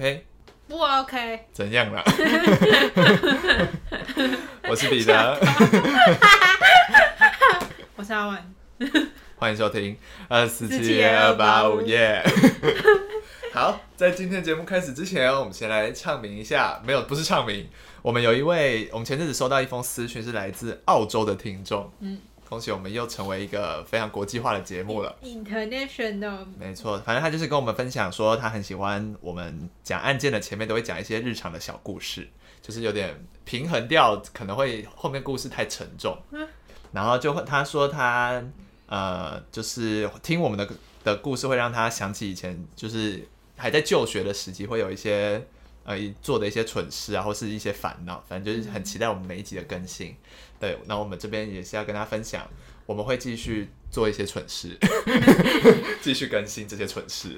OK？不 OK？怎样啦？我是彼得，我是阿文，欢迎收听二四七二八五耶。好，在今天节目开始之前，我们先来唱名一下。没有，不是唱名。我们有一位，我们前阵子收到一封私讯，是来自澳洲的听众。嗯。恭喜我们又成为一个非常国际化的节目了，International。没错，反正他就是跟我们分享说，他很喜欢我们讲案件的前面都会讲一些日常的小故事，就是有点平衡掉，可能会后面故事太沉重。嗯、然后就会他说他呃，就是听我们的的故事会让他想起以前就是还在就学的时期，会有一些呃做的一些蠢事啊，或是一些烦恼，反正就是很期待我们每一集的更新。嗯对，那我们这边也是要跟大家分享，我们会继续做一些蠢事，继续更新这些蠢事。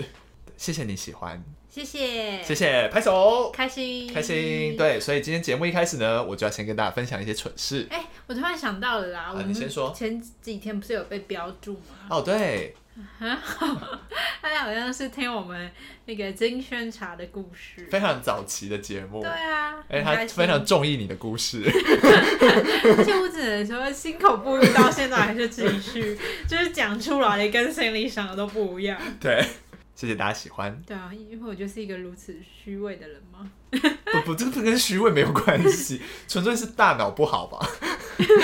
谢谢你喜欢，谢谢，谢谢，拍手，开心，开心。对，所以今天节目一开始呢，我就要先跟大家分享一些蠢事。哎，我突然想到了啦，啊、你先说，前几天不是有被标注吗？哦，对。啊，他好像是听我们那个金萱茶的故事，非常早期的节目。对啊，哎，他非常中意你的故事。而且我只能说，心口不一，到现在还是继续，就是讲出来跟心里想的都不一样。对。谢谢大家喜欢。对啊，因为我就是一个如此虚伪的人吗？不不，这个跟虚伪没有关系，纯粹是大脑不好吧？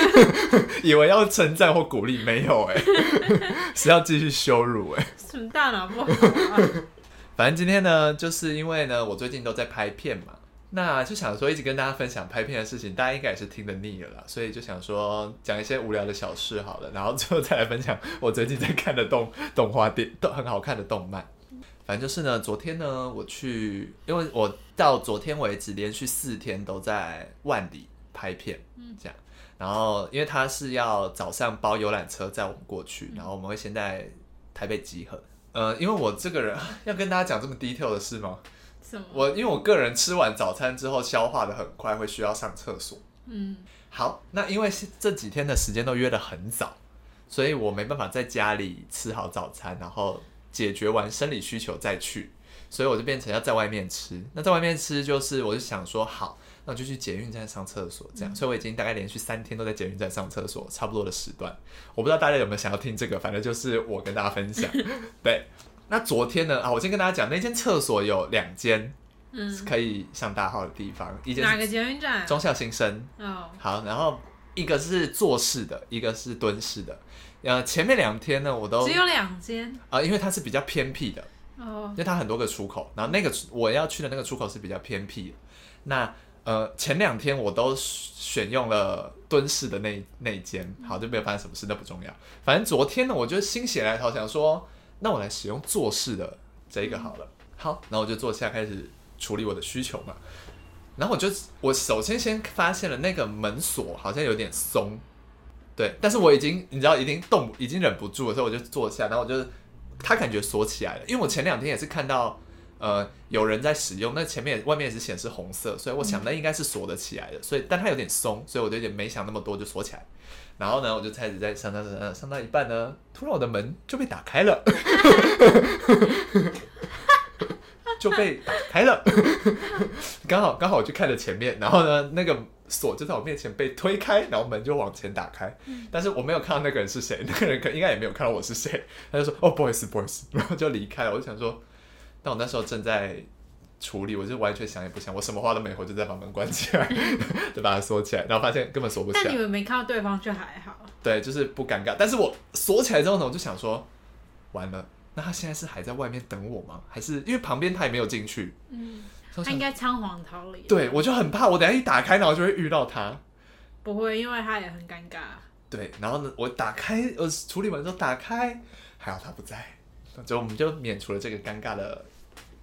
以为要称赞或鼓励，没有哎、欸，是要继续羞辱哎、欸。什么大脑不好啊？反正今天呢，就是因为呢，我最近都在拍片嘛，那就想说一直跟大家分享拍片的事情，大家应该也是听得腻了啦，所以就想说讲一些无聊的小事好了，然后最后再来分享我最近在看的动动画电都很好看的动漫。反正就是呢，昨天呢，我去，因为我到昨天为止连续四天都在万里拍片，嗯，这样，然后因为他是要早上包游览车载我们过去，然后我们会先在台北集合，呃，因为我这个人 要跟大家讲这么 detail 的事吗？什么？我因为我个人吃完早餐之后消化的很快，会需要上厕所，嗯，好，那因为这几天的时间都约得很早，所以我没办法在家里吃好早餐，然后。解决完生理需求再去，所以我就变成要在外面吃。那在外面吃就是，我就想说好，那我就去捷运站上厕所，这样。嗯、所以我已经大概连续三天都在捷运站上厕所，差不多的时段。我不知道大家有没有想要听这个，反正就是我跟大家分享。对，那昨天呢啊，我先跟大家讲，那间厕所有两间，嗯，可以上大号的地方。一间哪个捷运站？忠孝新生。哦，好，然后一个是坐式的，一个是蹲式的。呃，前面两天呢，我都只有两间啊，因为它是比较偏僻的哦，因为它很多个出口，然后那个我要去的那个出口是比较偏僻的。那呃，前两天我都选用了蹲式的那那一间，好，就没有发生什么事，那不重要。反正昨天呢，我就心血来潮想说，那我来使用坐式的这一个好了。嗯、好，然后我就坐下开始处理我的需求嘛。然后我就我首先先发现了那个门锁好像有点松。对，但是我已经你知道，已经动，已经忍不住了，所以我就坐下，然后我就，他感觉锁起来了，因为我前两天也是看到，呃，有人在使用，那前面外面也是显示红色，所以我想那应该是锁得起来的，所以但它有点松，所以我就有点没想那么多就锁起来，然后呢，我就开始在上上上上到一半呢，突然我的门就被打开了，就被打开了，刚好刚好我就看着前面，然后呢那个。锁就在我面前被推开，然后门就往前打开，嗯、但是我没有看到那个人是谁，那个人可应该也没有看到我是谁，他就说哦不好意思不好意思，然后就离开了。我就想说，但我那时候正在处理，我就完全想也不想，我什么话都没回，就在把门关起来，就把它锁起来，然后发现根本锁不起来。但你们没看到对方就还好。对，就是不尴尬。但是我锁起来之后呢，我就想说，完了，那他现在是还在外面等我吗？还是因为旁边他也没有进去？嗯。他应该仓皇逃离。对，我就很怕，我等下一打开，然后就会遇到他。不会，因为他也很尴尬。对，然后呢，我打开，我处理完之后打开，还好他不在，就我们就免除了这个尴尬的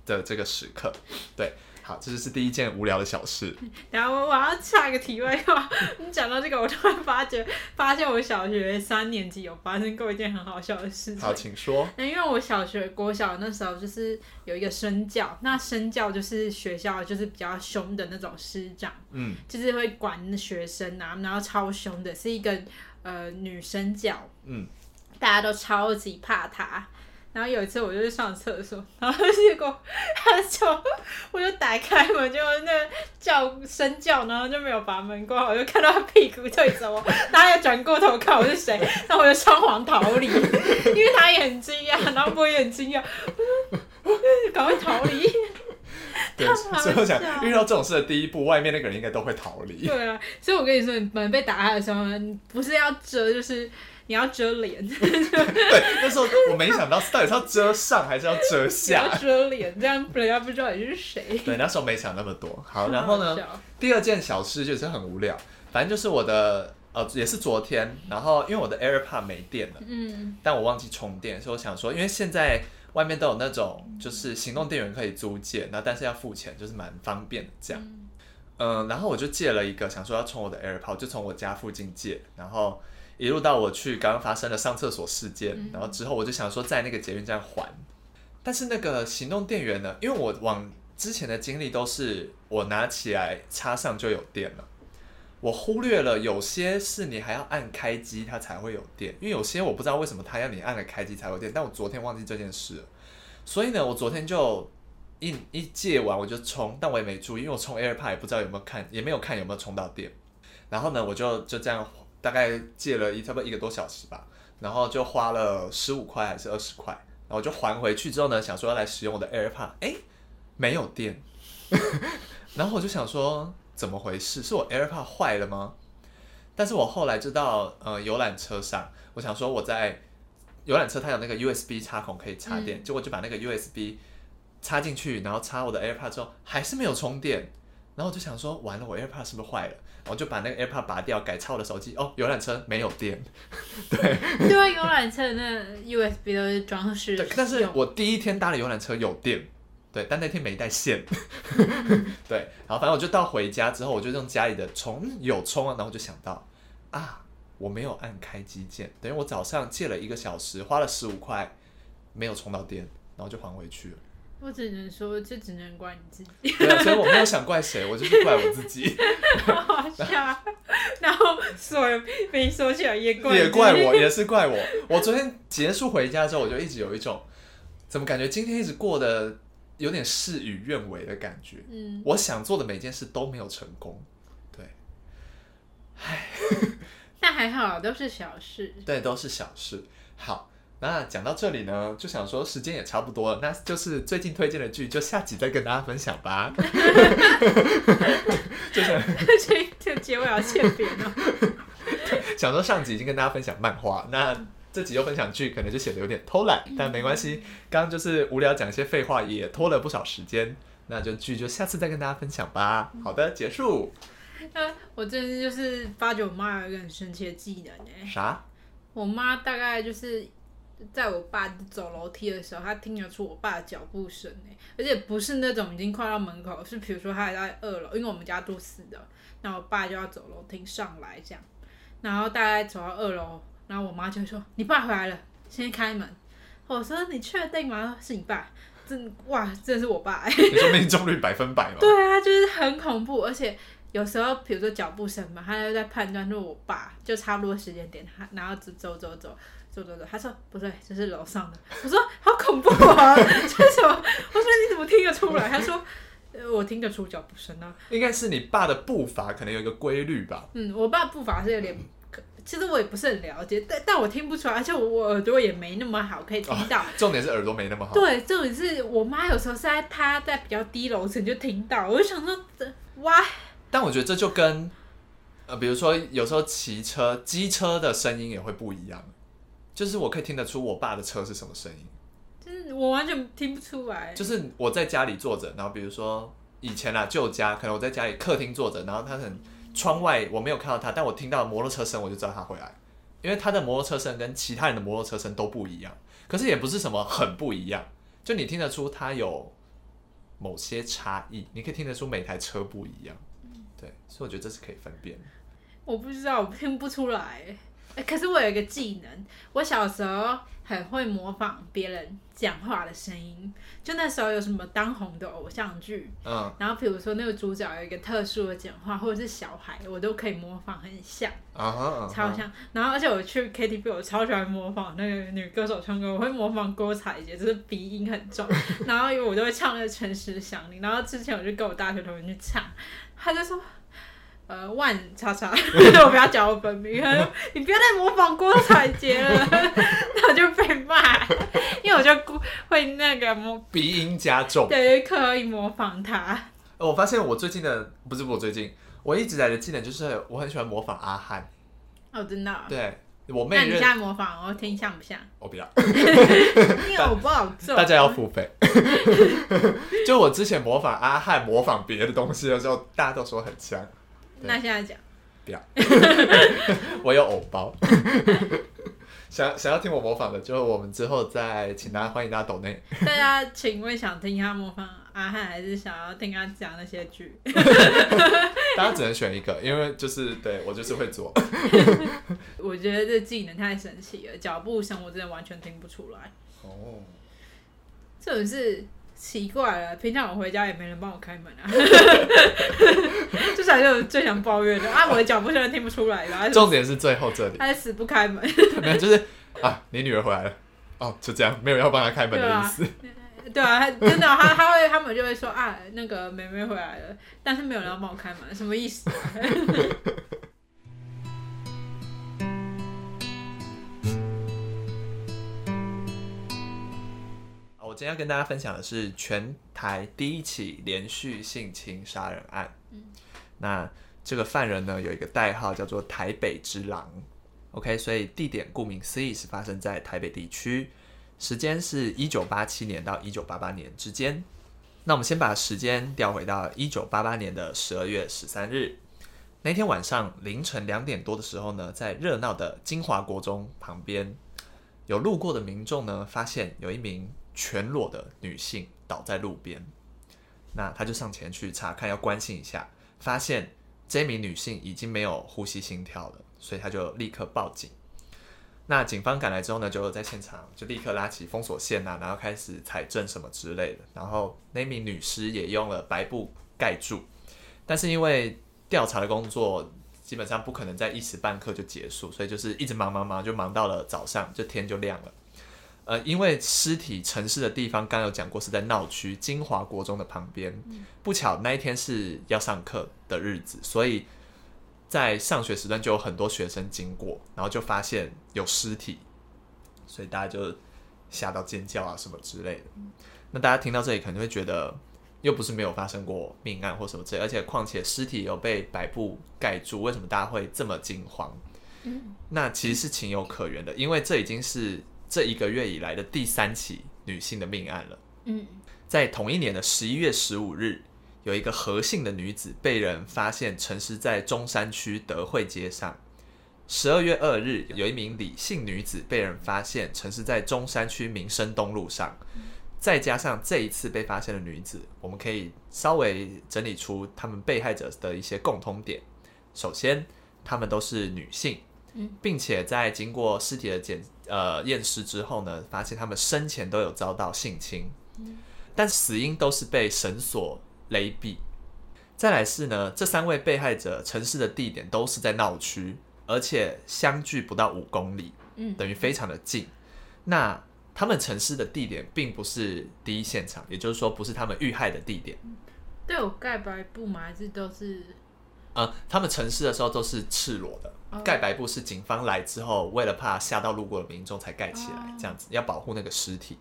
的这个时刻。对。好，这就是第一件无聊的小事。然后我要插一个题外话，你讲到这个，我突然发觉，发现我小学三年级有发生过一件很好笑的事情。好，请说。那因为我小学国小那时候就是有一个身教，那身教就是学校就是比较凶的那种师长，嗯，就是会管学生啊，然后超凶的，是一个呃女生教，嗯，大家都超级怕她。然后有一次我就去上厕所，然后 结果他就我就打开门，就那叫声叫，然后就没有把门关好，我就看到他屁股对着我，然后也转过头看我是谁，然后我就仓皇逃离，因为他也很惊讶，然后我也很惊讶，我说赶快逃离。对，所以我想遇到这种事的第一步，外面那个人应该都会逃离。对啊，所以我跟你说，你门被打开的时候，你不是要遮，就是你要遮脸。对，那时候我没想到到底是要遮上还是要遮下。要遮脸，这样人家不知道你是谁。对，那时候没想那么多。好，然后呢，第二件小事就是很无聊，反正就是我的呃，也是昨天，然后因为我的 AirPod 没电了，嗯，但我忘记充电，所以我想说，因为现在。外面都有那种就是行动电源可以租借，那但是要付钱，就是蛮方便的这样。嗯，呃，然后我就借了一个，想说要充我的 AirPod，就从我家附近借，然后一路到我去刚刚发生的上厕所事件，然后之后我就想说在那个捷运站还，但是那个行动电源呢，因为我往之前的经历都是我拿起来插上就有电了。我忽略了有些是你还要按开机它才会有电，因为有些我不知道为什么它要你按了开机才有电，但我昨天忘记这件事了，所以呢，我昨天就一一借完我就充，但我也没注意，因为我充 AirPod 也不知道有没有看，也没有看有没有充到电，然后呢，我就就这样大概借了一差不多一个多小时吧，然后就花了十五块还是二十块，然后就还回去之后呢，想说要来使用我的 AirPod，哎，没有电，然后我就想说。怎么回事？是我 AirPod 坏了吗？但是我后来知道，呃，游览车上，我想说我在游览车它有那个 USB 插孔可以插电，嗯、结果就把那个 USB 插进去，然后插我的 AirPod 之后还是没有充电，然后我就想说完了，我 AirPod 是不是坏了？我就把那个 AirPod 拔掉，改插我的手机。哦，游览车没有电，对，对啊，游览车的那 USB 都是装饰，但是我第一天搭的游览车有电。对，但那天没带线。对，然后反正我就到回家之后，我就用家里的充，嗯，有充啊，然后我就想到啊，我没有按开机键，等于我早上借了一个小时，花了十五块，没有充到电，然后就还回去了。我只能说，这只能怪你自己。对啊，所以我没有想怪谁，我就是怪我自己。好好笑。然后所以没说起来也怪也怪我，也是怪我。我昨天结束回家之后，我就一直有一种，怎么感觉今天一直过得。有点事与愿违的感觉，嗯，我想做的每件事都没有成功，对，唉，那还好，都是小事，对，都是小事。好，那讲到这里呢，就想说时间也差不多了，那就是最近推荐的剧，就下集再跟大家分享吧。就是这这结尾要欠扁了。想说上集已经跟大家分享漫画，那。这集又分享剧，可能就显得有点偷懒，但没关系。刚刚就是无聊讲一些废话，也拖了不少时间。那就剧就下次再跟大家分享吧。好的，结束。那我最近就是发觉我妈有一个很神奇的技能哎。啥？我妈大概就是在我爸走楼梯的时候，她听得出我爸的脚步声哎，而且不是那种已经快到门口，是比如说他还在二楼，因为我们家住四楼，那我爸就要走楼梯上来这样，然后大概走到二楼。然后我妈就会说：“你爸回来了，先开门。”我说：“你确定吗？是你爸？真哇，真的是我爸、欸！”你说命中率百分百吗？对啊，就是很恐怖，而且有时候比如说脚步声嘛，他就在判断，说我爸就差不多时间点，他然后走走走走走走走，他说不对，这是楼上的。我说好恐怖啊！这是什么？我说你怎么听得出来？他说：“我听得出脚步声啊。”应该是你爸的步伐可能有一个规律吧？嗯，我爸步伐是有点。其实我也不是很了解，但但我听不出来，而且我我耳朵也没那么好，可以听到。哦、重点是耳朵没那么好。对，重点是我妈有时候是在她在比较低楼层就听到，我就想说，这哇！但我觉得这就跟呃，比如说有时候骑车机车的声音也会不一样，就是我可以听得出我爸的车是什么声音，就是我完全听不出来。就是我在家里坐着，然后比如说以前啊旧家，可能我在家里客厅坐着，然后他很。窗外我没有看到他，但我听到摩托车声，我就知道他回来，因为他的摩托车声跟其他人的摩托车声都不一样，可是也不是什么很不一样，就你听得出他有某些差异，你可以听得出每台车不一样，对，所以我觉得这是可以分辨。我不知道，我听不出来。欸，可是我有一个技能，我小时候很会模仿别人讲话的声音。就那时候有什么当红的偶像剧，嗯，然后比如说那个主角有一个特殊的讲话，或者是小孩，我都可以模仿很像，啊哈，啊哈，超像。然后而且我去 KTV，我超喜欢模仿那个女歌手唱歌，我会模仿郭采洁，就是鼻音很重。然后因为我都会唱那个《诚实想你》，然后之前我就跟我大学同学去唱，他就说。呃，万叉叉，我不要讲我本名。他说：“你不要再模仿郭采洁了。”那我就被骂，因为我就会那个模鼻音加重，对，可以模仿他。我发现我最近的不是我最近，我一直来的技能就是我很喜欢模仿阿汉。哦，真的？对，我妹。那你现在模仿，我听像不像？我不要，因为 我不好做。大家要付费。就我之前模仿阿汉，模仿别的东西的时候，大家都说很像。那现在讲，不要，我有偶包，想想要听我模仿的，就我们之后再请大家欢迎大家抖内。大家请问想听他模仿阿汉，还是想要听他讲那些剧？大家只能选一个，因为就是对我就是会做。我觉得这技能太神奇了，脚步声我真的完全听不出来。哦，这种是。奇怪了，平常我回家也没人帮我开门啊，这才是我最想抱怨的啊！我的脚步声听不出来的。重点是最后这里，他死不开门。没有，就是啊，你女儿回来了，哦，就这样，没有要帮她开门的意思。对啊，真的，他他会，他们就会说啊，那个妹妹回来了，但是没有人要帮我开门，什么意思我今天要跟大家分享的是全台第一起连续性侵杀人案。嗯，那这个犯人呢，有一个代号叫做“台北之狼”。OK，所以地点顾名思义是发生在台北地区，时间是一九八七年到一九八八年之间。那我们先把时间调回到一九八八年的十二月十三日，那天晚上凌晨两点多的时候呢，在热闹的金华国中旁边，有路过的民众呢，发现有一名。全裸的女性倒在路边，那他就上前去查看，要关心一下，发现这名女性已经没有呼吸心跳了，所以他就立刻报警。那警方赶来之后呢，就在现场就立刻拉起封锁线啊，然后开始采证什么之类的。然后那名女尸也用了白布盖住，但是因为调查的工作基本上不可能在一时半刻就结束，所以就是一直忙忙忙，就忙到了早上，就天就亮了。呃，因为尸体陈尸的地方刚有讲过是在闹区金华国中的旁边，不巧那一天是要上课的日子，所以在上学时段就有很多学生经过，然后就发现有尸体，所以大家就吓到尖叫啊什么之类的。那大家听到这里可能会觉得，又不是没有发生过命案或什么之类，而且况且尸体有被白布盖住，为什么大家会这么惊慌？那其实是情有可原的，因为这已经是。这一个月以来的第三起女性的命案了。嗯，在同一年的十一月十五日，有一个何姓的女子被人发现沉尸在中山区德惠街上。十二月二日，有一名李姓女子被人发现沉尸在中山区民生东路上。再加上这一次被发现的女子，我们可以稍微整理出他们被害者的一些共通点。首先，她们都是女性。并且在经过尸体的检呃验尸之后呢，发现他们生前都有遭到性侵，但死因都是被绳索勒毙。再来是呢，这三位被害者陈尸的地点都是在闹区，而且相距不到五公里，等于非常的近。那他们陈尸的地点并不是第一现场，也就是说不是他们遇害的地点。都有盖白布吗？还是都是？呃，他们陈尸的时候都是赤裸的。盖白布是警方来之后，为了怕吓到路过的民众才盖起来，这样子要保护那个尸体。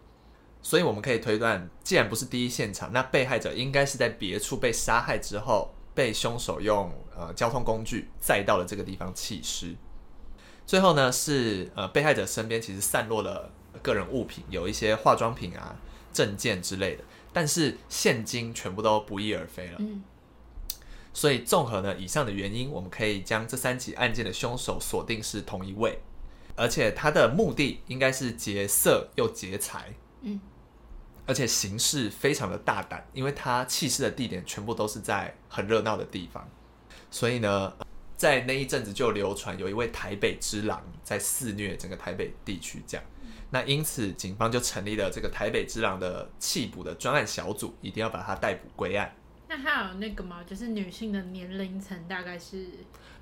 所以我们可以推断，既然不是第一现场，那被害者应该是在别处被杀害之后，被凶手用呃交通工具载到了这个地方弃尸。最后呢，是呃被害者身边其实散落了个人物品，有一些化妆品啊、证件之类的，但是现金全部都不翼而飞了。嗯所以，综合呢以上的原因，我们可以将这三起案件的凶手锁定是同一位，而且他的目的应该是劫色又劫财，嗯，而且行事非常的大胆，因为他弃尸的地点全部都是在很热闹的地方，所以呢，在那一阵子就流传有一位台北之狼在肆虐整个台北地区，这样。那因此警方就成立了这个台北之狼的弃捕的专案小组，一定要把他逮捕归案。那还有那个吗？就是女性的年龄层大概是？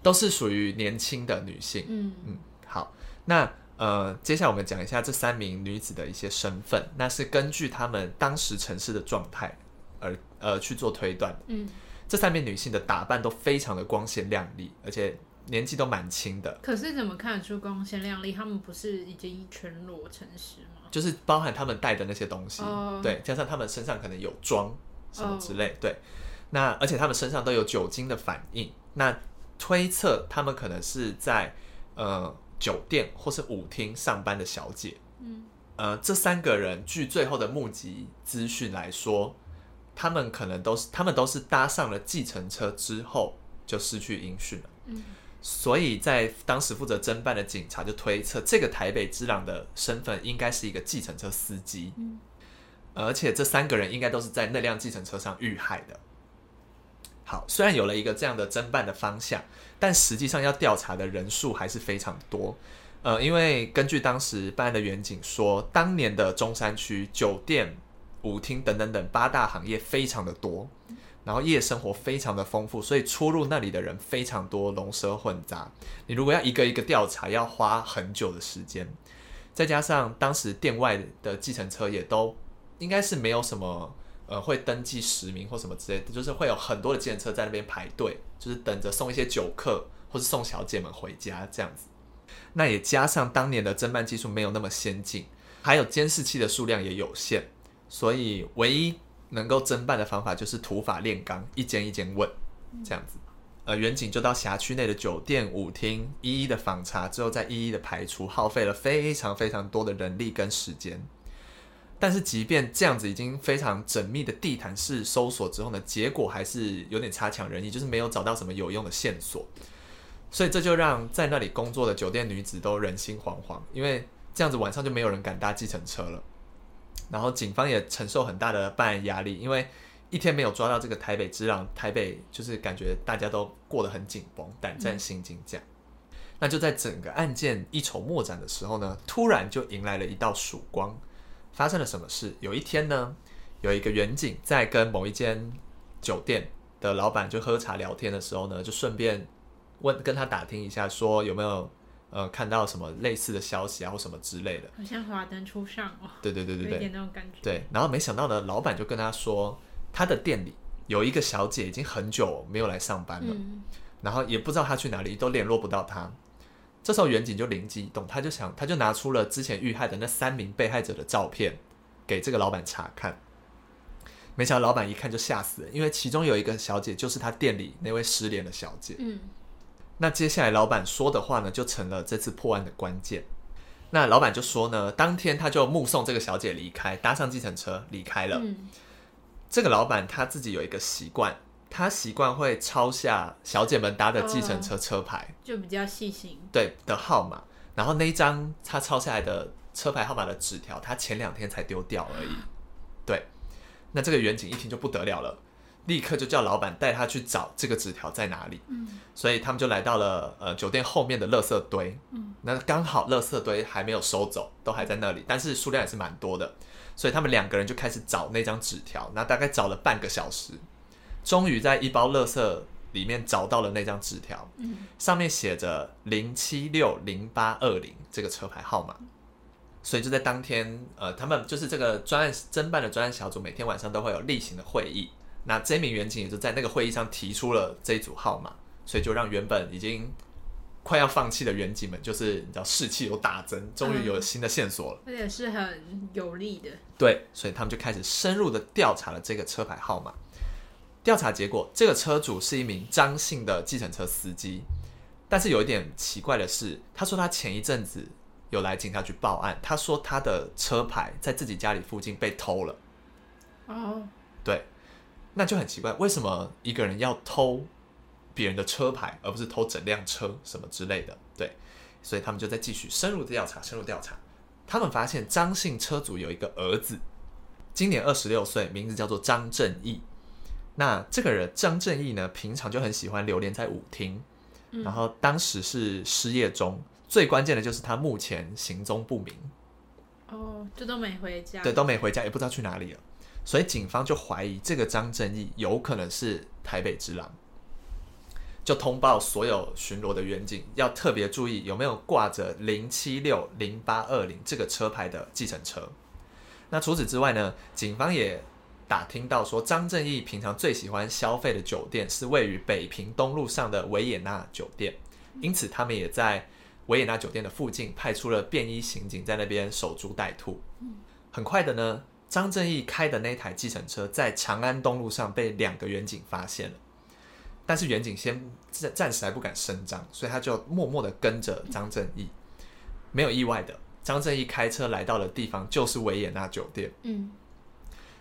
都是属于年轻的女性。嗯嗯，好，那。呃，接下来我们讲一下这三名女子的一些身份，那是根据她们当时城市的状态而呃去做推断。嗯，这三名女性的打扮都非常的光鲜亮丽，而且年纪都蛮轻的。可是怎么看得出光鲜亮丽？她们不是已经全裸诚实吗？就是包含她们带的那些东西，哦、对，加上她们身上可能有妆什么之类，哦、对。那而且他们身上都有酒精的反应，那推测他们可能是在呃。酒店或是舞厅上班的小姐，嗯，呃，这三个人据最后的目击资讯来说，他们可能都是他们都是搭上了计程车之后就失去音讯了，嗯，所以在当时负责侦办的警察就推测，这个台北之狼的身份应该是一个计程车司机，嗯，而且这三个人应该都是在那辆计程车上遇害的。好，虽然有了一个这样的侦办的方向，但实际上要调查的人数还是非常多。呃，因为根据当时办案的远景说，当年的中山区酒店、舞厅等等等八大行业非常的多，然后夜生活非常的丰富，所以出入那里的人非常多，龙蛇混杂。你如果要一个一个调查，要花很久的时间。再加上当时店外的计程车也都应该是没有什么。呃，会登记实名或什么之类的，就是会有很多的计程车在那边排队，就是等着送一些酒客或是送小姐们回家这样子。那也加上当年的侦办技术没有那么先进，还有监视器的数量也有限，所以唯一能够侦办的方法就是土法炼钢，一间一间问这样子。呃，员警就到辖区内的酒店、舞厅一一的访查，之后再一一的排除，耗费了非常非常多的人力跟时间。但是，即便这样子已经非常缜密的地毯式搜索之后呢，结果还是有点差强人意，就是没有找到什么有用的线索。所以这就让在那里工作的酒店女子都人心惶惶，因为这样子晚上就没有人敢搭计程车了。然后警方也承受很大的办案压力，因为一天没有抓到这个台北之狼，台北就是感觉大家都过得很紧绷，胆战心惊这样。那就在整个案件一筹莫展的时候呢，突然就迎来了一道曙光。发生了什么事？有一天呢，有一个远景在跟某一间酒店的老板就喝茶聊天的时候呢，就顺便问跟他打听一下，说有没有呃看到什么类似的消息啊，或什么之类的。好像华灯初上哦。对对对对对，有点那种感觉。对，然后没想到呢，老板就跟他说，他的店里有一个小姐已经很久没有来上班了，嗯、然后也不知道她去哪里，都联络不到她。这时候，远景就灵机一动，他就想，他就拿出了之前遇害的那三名被害者的照片，给这个老板查看。没想到老板一看就吓死了，因为其中有一个小姐就是他店里那位失联的小姐。嗯。那接下来老板说的话呢，就成了这次破案的关键。那老板就说呢，当天他就目送这个小姐离开，搭上计程车离开了。嗯。这个老板他自己有一个习惯。他习惯会抄下小姐们搭的计程车车牌，哦，就比较细心。对的号码，然后那一张他抄下来的车牌号码的纸条，他前两天才丢掉而已。对，那这个员警一听就不得了了，立刻就叫老板带他去找这个纸条在哪里。嗯，所以他们就来到了呃酒店后面的垃圾堆。嗯，那刚好垃圾堆还没有收走，都还在那里，但是数量也是蛮多的，所以他们两个人就开始找那张纸条，那大概找了半个小时。终于在一包垃圾里面找到了那张纸条，嗯、上面写着零七六零八二零这个车牌号码，所以就在当天，呃，他们就是这个专案侦办的专案小组，每天晚上都会有例行的会议。那这名员警也就在那个会议上提出了这一组号码，所以就让原本已经快要放弃的员警们，就是你知道士气有大增，终于有了新的线索了，而且是很有利的。对，所以他们就开始深入的调查了这个车牌号码。调查结果，这个车主是一名张姓的计程车司机，但是有一点奇怪的是，他说他前一阵子有来警察局报案，他说他的车牌在自己家里附近被偷了。哦，对，那就很奇怪，为什么一个人要偷别人的车牌，而不是偷整辆车什么之类的？对，所以他们就在继续深入调查，深入调查，他们发现张姓车主有一个儿子，今年二十六岁，名字叫做张正义。那这个人张正义呢，平常就很喜欢流连在舞厅，然后当时是失业中，最关键的就是他目前行踪不明。哦，这都没回家。对，都没回家，也不知道去哪里了。所以警方就怀疑这个张正义有可能是台北之狼，就通报所有巡逻的员警要特别注意有没有挂着零七六零八二零这个车牌的计程车。那除此之外呢，警方也打听到说，张正义平常最喜欢消费的酒店是位于北平东路上的维也纳酒店，因此他们也在维也纳酒店的附近派出了便衣刑警在那边守株待兔。很快的呢，张正义开的那台计程车在长安东路上被两个远警发现了，但是远警先暂暂时还不敢声张，所以他就默默的跟着张正义，没有意外的。张正义开车来到的地方就是维也纳酒店。嗯，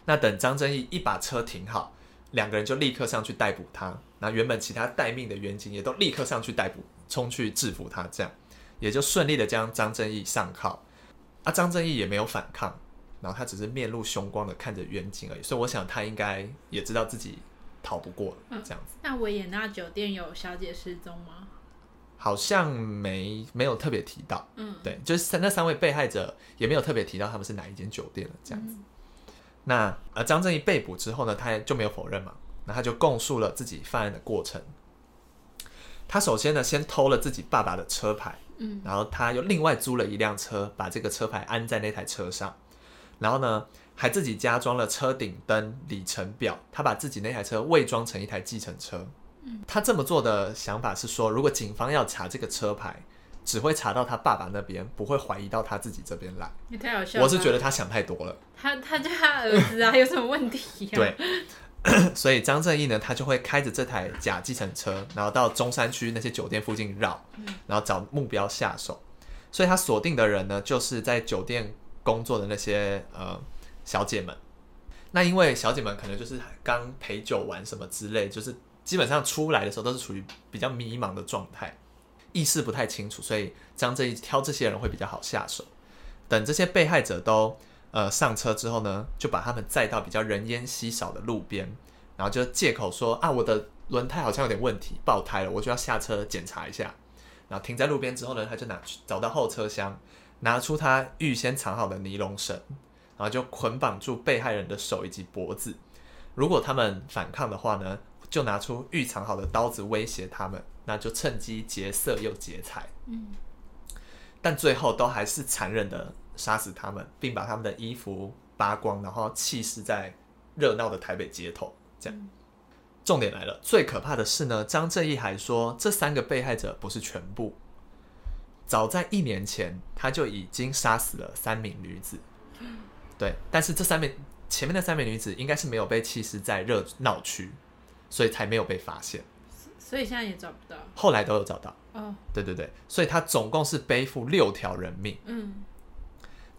那等张正义一把车停好，两个人就立刻上去逮捕他。那原本其他待命的员警也都立刻上去逮捕，冲去制服他，这样也就顺利的将张正义上铐。啊，张正义也没有反抗，然后他只是面露凶光的看着远景而已。所以我想他应该也知道自己逃不过了，嗯，这样子。那维也纳酒店有小姐失踪吗？好像没没有特别提到，嗯，对，就是那三位被害者也没有特别提到他们是哪一间酒店了，这样子。嗯、那呃，张正义被捕之后呢，他就没有否认嘛，那他就供述了自己犯案的过程。他首先呢，先偷了自己爸爸的车牌，嗯，然后他又另外租了一辆车，把这个车牌安在那台车上，然后呢，还自己加装了车顶灯、里程表，他把自己那台车伪装成一台计程车。他这么做的想法是说，如果警方要查这个车牌，只会查到他爸爸那边，不会怀疑到他自己这边来。你太好笑了。我是觉得他想太多了。他他叫他儿子啊，有什么问题啊？对。所以张正义呢，他就会开着这台假计程车，然后到中山区那些酒店附近绕，然后找目标下手。所以他锁定的人呢，就是在酒店工作的那些呃小姐们。那因为小姐们可能就是刚陪酒完什么之类，就是。基本上出来的时候都是处于比较迷茫的状态，意识不太清楚，所以张这一挑这些人会比较好下手。等这些被害者都呃上车之后呢，就把他们载到比较人烟稀少的路边，然后就借口说啊，我的轮胎好像有点问题，爆胎了，我就要下车检查一下。然后停在路边之后呢，他就拿找到后车厢，拿出他预先藏好的尼龙绳，然后就捆绑住被害人的手以及脖子。如果他们反抗的话呢，就拿出预藏好的刀子威胁他们，那就趁机劫色又劫财。嗯，但最后都还是残忍的杀死他们，并把他们的衣服扒光，然后弃尸在热闹的台北街头。这样，重点来了，最可怕的是呢，张正义还说这三个被害者不是全部，早在一年前他就已经杀死了三名女子。对，但是这三名前面的三名女子应该是没有被弃尸在热闹区。所以才没有被发现，所以现在也找不到。后来都有找到。哦，对对对，所以他总共是背负六条人命。嗯，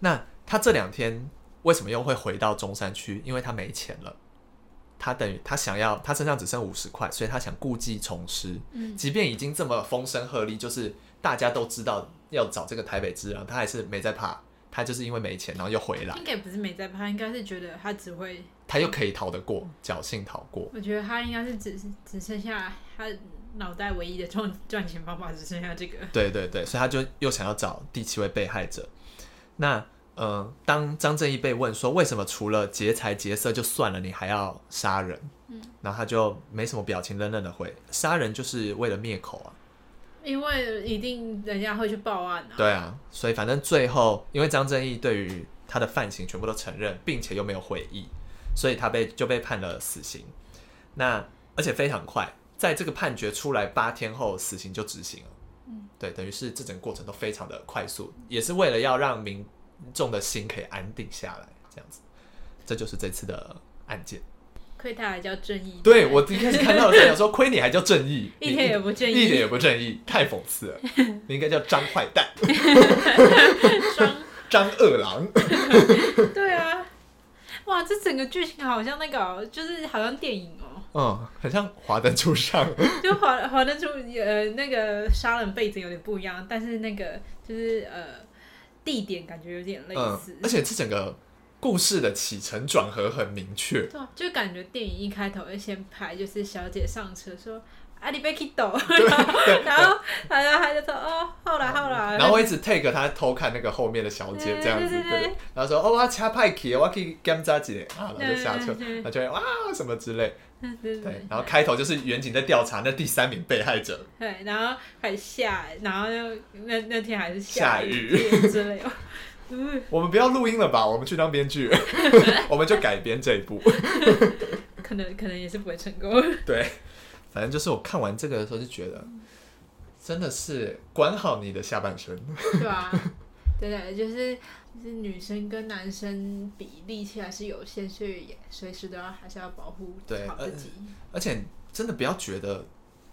那他这两天为什么又会回到中山区？因为他没钱了。他等于他想要，他身上只剩五十块，所以他想故技重施。嗯，即便已经这么风声鹤唳，就是大家都知道要找这个台北之狼，他还是没在怕。他就是因为没钱，然后又回来。应该不是没在怕，应该是觉得他只会。他又可以逃得过，侥幸逃过。我觉得他应该是只只剩下他脑袋唯一的赚赚钱方法，只剩下这个。对对对，所以他就又想要找第七位被害者。那呃，当张正义被问说为什么除了劫财劫色就算了，你还要杀人？嗯，然后他就没什么表情，愣愣的回：杀人就是为了灭口啊。因为一定人家会去报案啊。对啊，所以反正最后，因为张正义对于他的犯行全部都承认，并且又没有悔意，所以他被就被判了死刑。那而且非常快，在这个判决出来八天后，死刑就执行了。嗯，对，等于是这整个过程都非常的快速，也是为了要让民众的心可以安定下来，这样子。这就是这次的案件。亏他还叫正义，对，我一开始看到的时候想说，亏你还叫正义，一点也不正义，一点也不正义，太讽刺了。你应该叫张坏蛋，张张二郎。对啊，哇，这整个剧情好像那个，就是好像电影哦，嗯，很像华灯初上，就华华灯初呃那个杀人背景有点不一样，但是那个就是呃地点感觉有点类似，嗯，而且这整个。故事的起承转合很明确，对，就感觉电影一开头会先拍，就是小姐上车说：“啊，你别去抖。然后，然后他就说：“哦，好啦，好啦。”然后我一直 take 他偷看那个后面的小姐这样子，对对。然后说：“哦，我掐派去，我可以检查一下。”啊，然后就下车，然后就会哇什么之类。对，然后开头就是远景在调查那第三名被害者。对，然后还下，然后那那天还是下雨之类的。我们不要录音了吧？我们去当编剧，我们就改编这一部。可能可能也是不会成功。对。反正就是我看完这个的时候就觉得，真的是管好你的下半身。对啊，对对，就是就是女生跟男生比力气还是有限，所以随时都要还是要保护好自己。而且真的不要觉得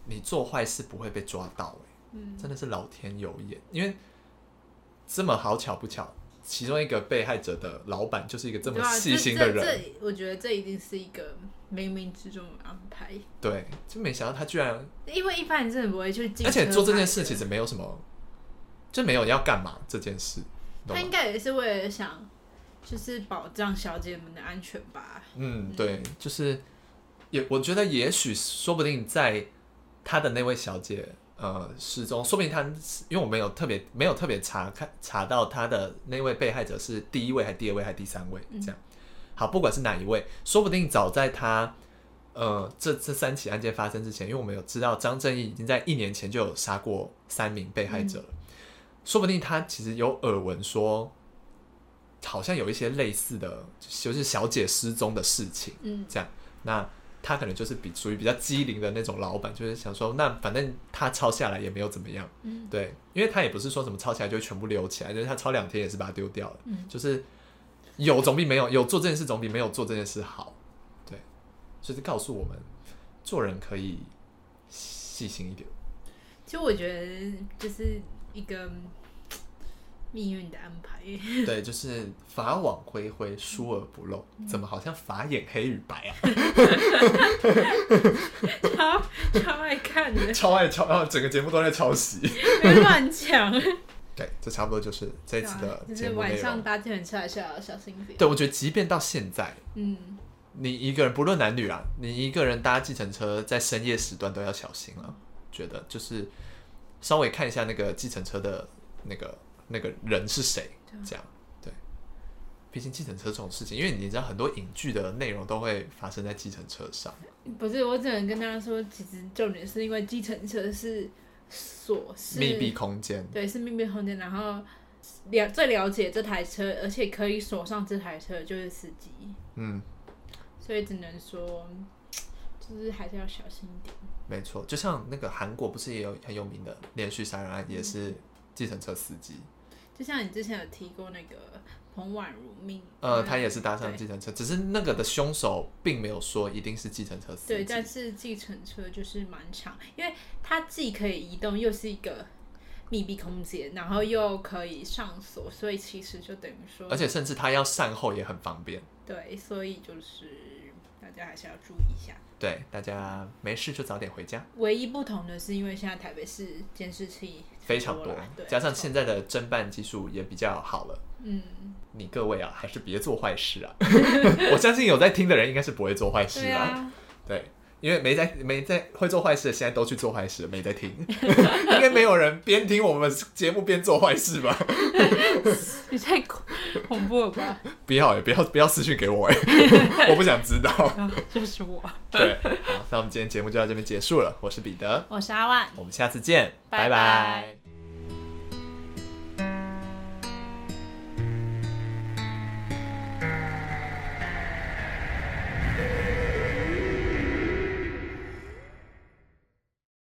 你做坏事不会被抓到，嗯，真的是老天有眼，因为这么好巧不巧，其中一个被害者的老板就是一个这么细心的人。啊、这这我觉得这一定是一个。冥冥之中的安排，对，就没想到他居然，因为一般人真的不会去，而且做这件事其实没有什么，就没有要干嘛这件事，他应该也是为了想，就是保障小姐们的安全吧。嗯，对，就是也我觉得也许说不定在他的那位小姐呃失踪，说不定他因为我没有特别没有特别查看查到他的那位被害者是第一位还是第二位还是第三位这样。嗯。好，不管是哪一位，说不定早在他，呃，这这三起案件发生之前，因为我们有知道张正义已经在一年前就有杀过三名被害者了，嗯、说不定他其实有耳闻说，好像有一些类似的，就是小姐失踪的事情，嗯，这样，那他可能就是比属于比较机灵的那种老板，就是想说，那反正他抄下来也没有怎么样，嗯，对，因为他也不是说什么抄起来就会全部留起来，就是他抄两天也是把它丢掉了，嗯，就是。有总比没有，有做这件事总比没有做这件事好，对，就是告诉我们做人可以细心一点。其实我觉得就是一个命运的安排。对，就是法网恢恢，疏而不漏。嗯、怎么好像法眼黑与白啊？超超爱看的，超爱抄，然后整个节目都在抄袭，别乱讲。对，这差不多就是这一次的节目晚上搭计程车还是要小心点。对，我觉得即便到现在，嗯，你一个人不论男女啊，你一个人搭计程车在深夜时段都要小心了。嗯、觉得就是稍微看一下那个计程车的那个那个人是谁，这样对。毕竟计程车这种事情，因为你知道很多影剧的内容都会发生在计程车上。不是，我只能跟大家说，其实重点是因为计程车是。锁是密闭空间，对，是密闭空间。然后了最了解这台车，而且可以锁上这台车，就是司机。嗯，所以只能说，就是还是要小心一点。没错，就像那个韩国不是也有很有名的连续杀人案，也是计程车司机。就像你之前有提过那个。彭婉如命，呃，他也是搭上计程车，只是那个的凶手并没有说一定是计程车司机。对，但是计程车就是蛮长，因为它既可以移动，又是一个密闭空间，然后又可以上锁，所以其实就等于说，而且甚至他要善后也很方便。对，所以就是大家还是要注意一下。对，大家没事就早点回家。唯一不同的是，因为现在台北市监视器非常多，加上现在的侦办技术也比较好了。嗯，你各位啊，还是别做坏事啊！我相信有在听的人应该是不会做坏事啊。对，啊、对，因为没在没在会做坏事的，现在都去做坏事，没在听。应该没有人边听我们节目边做坏事吧？你太恐怖了吧？不要不要不要私讯给我哎，我不想知道。就是我。对，好，那我们今天节目就到这边结束了。我是彼得，我是阿万，我们下次见，拜拜。